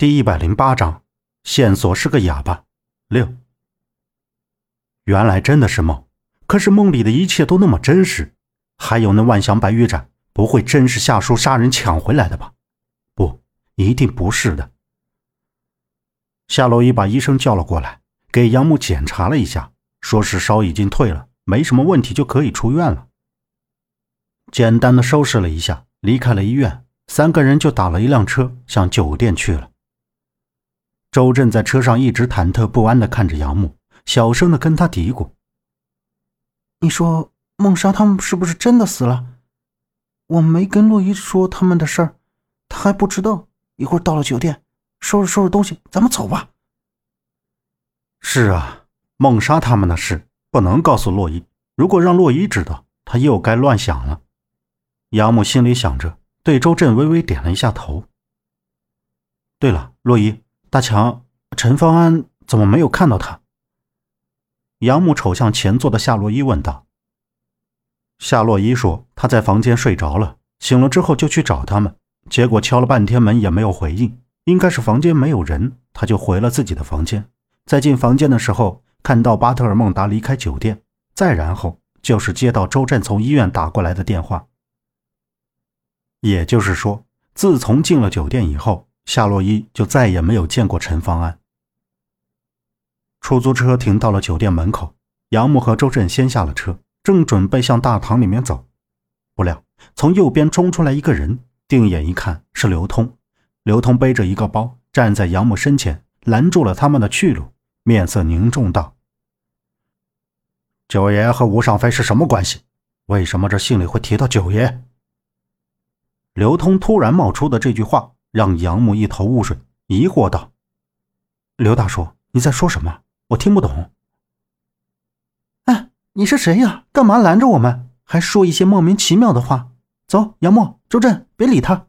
第一百零八章，线索是个哑巴。六，原来真的是梦，可是梦里的一切都那么真实。还有那万祥白玉盏，不会真是夏叔杀人抢回来的吧？不，一定不是的。夏洛伊把医生叫了过来，给杨木检查了一下，说是烧已经退了，没什么问题，就可以出院了。简单的收拾了一下，离开了医院，三个人就打了一辆车向酒店去了。周震在车上一直忐忑不安地看着杨木，小声地跟他嘀咕：“你说孟莎他们是不是真的死了？我没跟洛伊说他们的事儿，他还不知道。一会儿到了酒店，收拾收拾东西，咱们走吧。”“是啊，孟莎他们的事不能告诉洛伊，如果让洛伊知道，他又该乱想了。”杨木心里想着，对周震微微点了一下头。“对了，洛伊。”大强，陈方安怎么没有看到他？杨木瞅向前座的夏洛伊问道。夏洛伊说：“他在房间睡着了，醒了之后就去找他们，结果敲了半天门也没有回应，应该是房间没有人，他就回了自己的房间。在进房间的时候，看到巴特尔孟达离开酒店，再然后就是接到周震从医院打过来的电话。也就是说，自从进了酒店以后。”夏洛伊就再也没有见过陈方安。出租车停到了酒店门口，杨木和周震先下了车，正准备向大堂里面走，不料从右边冲出来一个人，定眼一看是刘通。刘通背着一个包，站在杨木身前，拦住了他们的去路，面色凝重道：“九爷和吴尚飞是什么关系？为什么这信里会提到九爷？”刘通突然冒出的这句话。让杨木一头雾水，疑惑道：“刘大叔，你在说什么？我听不懂。”“哎，你是谁呀？干嘛拦着我们？还说一些莫名其妙的话？”“走，杨木、周震，别理他。”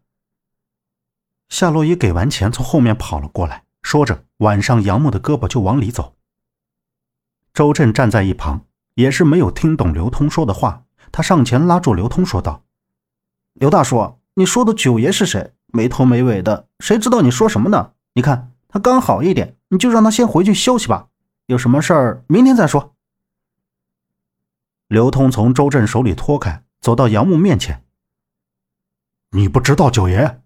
夏洛伊给完钱，从后面跑了过来，说着挽上杨木的胳膊就往里走。周震站在一旁，也是没有听懂刘通说的话，他上前拉住刘通，说道：“刘大叔，你说的九爷是谁？”没头没尾的，谁知道你说什么呢？你看他刚好一点，你就让他先回去休息吧。有什么事儿明天再说。刘通从周震手里脱开，走到杨木面前。你不知道九爷，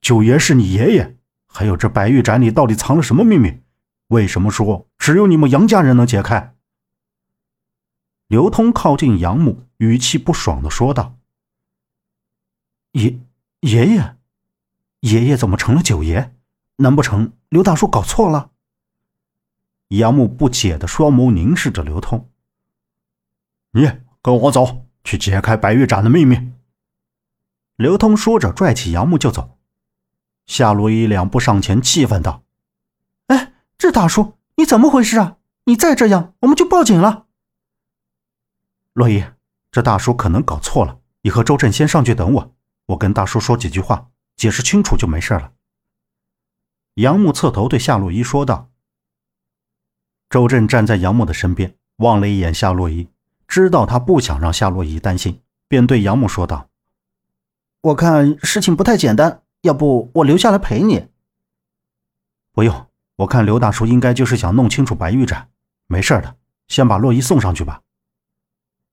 九爷是你爷爷。还有这白玉盏里到底藏了什么秘密？为什么说只有你们杨家人能解开？刘通靠近杨木，语气不爽的说道：“爷爷爷。”爷爷怎么成了九爷？难不成刘大叔搞错了？杨木不解的双眸凝视着刘通。你跟我走，去解开白玉盏的秘密。刘通说着，拽起杨木就走。夏洛伊两步上前，气愤道：“哎，这大叔你怎么回事啊？你再这样，我们就报警了。”洛伊，这大叔可能搞错了，你和周震先上去等我，我跟大叔说几句话。解释清楚就没事了。杨木侧头对夏洛伊说道。周震站在杨木的身边，望了一眼夏洛伊，知道他不想让夏洛伊担心，便对杨木说道：“我看事情不太简单，要不我留下来陪你？”“不用，我看刘大叔应该就是想弄清楚白玉盏，没事的，先把洛伊送上去吧。”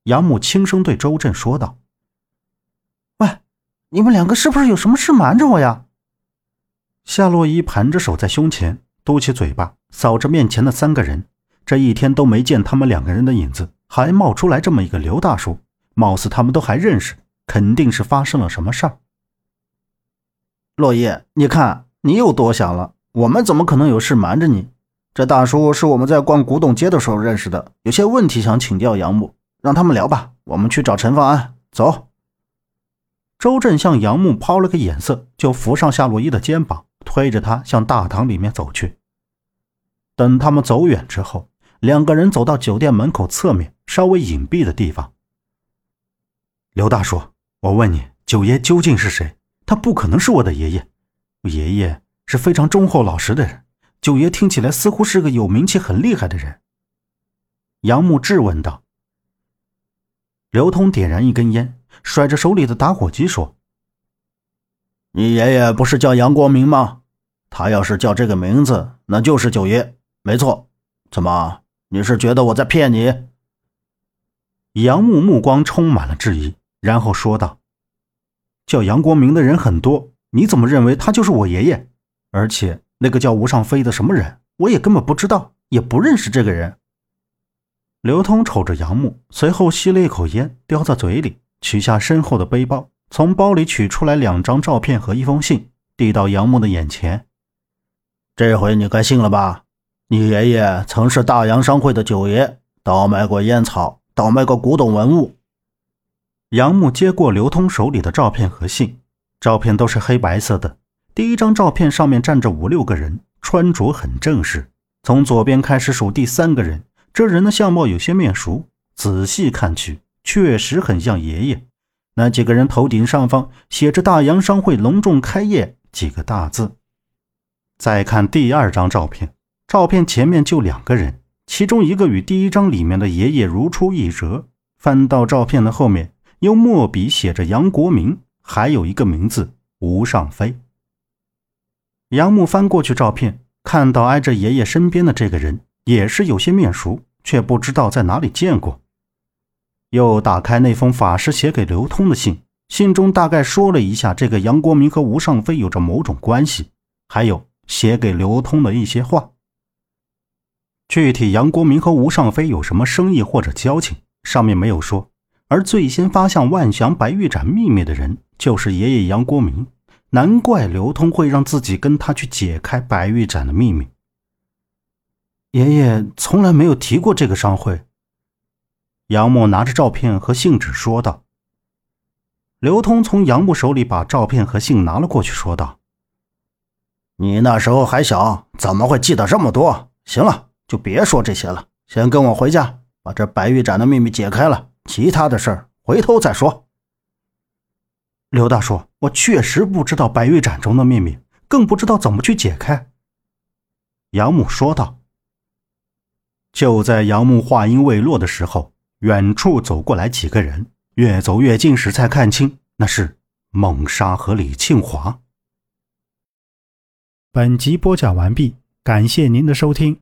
杨木轻声对周震说道。你们两个是不是有什么事瞒着我呀？夏洛伊盘着手在胸前，嘟起嘴巴，扫着面前的三个人。这一天都没见他们两个人的影子，还冒出来这么一个刘大叔，貌似他们都还认识，肯定是发生了什么事儿。洛伊，你看你又多想了，我们怎么可能有事瞒着你？这大叔是我们在逛古董街的时候认识的，有些问题想请教杨木，让他们聊吧。我们去找陈方安，走。周震向杨木抛了个眼色，就扶上夏洛伊的肩膀，推着他向大堂里面走去。等他们走远之后，两个人走到酒店门口侧面稍微隐蔽的地方。刘大叔，我问你，九爷究竟是谁？他不可能是我的爷爷。爷爷是非常忠厚老实的人，九爷听起来似乎是个有名气、很厉害的人。杨木质问道。刘通点燃一根烟。甩着手里的打火机说：“你爷爷不是叫杨光明吗？他要是叫这个名字，那就是九爷，没错。怎么，你是觉得我在骗你？杨木目光充满了质疑，然后说道：“叫杨光明的人很多，你怎么认为他就是我爷爷？而且那个叫吴尚飞的什么人，我也根本不知道，也不认识这个人。”刘通瞅着杨木，随后吸了一口烟，叼在嘴里，取下身后的背包，从包里取出来两张照片和一封信，递到杨木的眼前。这回你该信了吧？你爷爷曾是大洋商会的九爷，倒卖过烟草，倒卖过古董文物。杨木接过刘通手里的照片和信，照片都是黑白色的。第一张照片上面站着五六个人，穿着很正式。从左边开始数，第三个人，这人的相貌有些面熟，仔细看去，确实很像爷爷。那几个人头顶上方写着“大洋商会隆重开业”几个大字。再看第二张照片，照片前面就两个人，其中一个与第一张里面的爷爷如出一辙。翻到照片的后面，用墨笔写着杨国明，还有一个名字吴尚飞。杨木翻过去照片，看到挨着爷爷身边的这个人也是有些面熟，却不知道在哪里见过。又打开那封法师写给刘通的信，信中大概说了一下这个杨国明和吴尚飞有着某种关系，还有。写给刘通的一些话，具体杨国明和吴尚飞有什么生意或者交情，上面没有说。而最先发现万祥白玉盏秘密的人，就是爷爷杨国明。难怪刘通会让自己跟他去解开白玉盏的秘密。爷爷从来没有提过这个商会。杨木拿着照片和信纸说道。刘通从杨木手里把照片和信拿了过去，说道。你那时候还小，怎么会记得这么多？行了，就别说这些了，先跟我回家，把这白玉盏的秘密解开了。其他的事儿回头再说。刘大叔，我确实不知道白玉盏中的秘密，更不知道怎么去解开。杨木说道。就在杨木话音未落的时候，远处走过来几个人，越走越近时才看清，那是孟莎和李庆华。本集播讲完毕，感谢您的收听。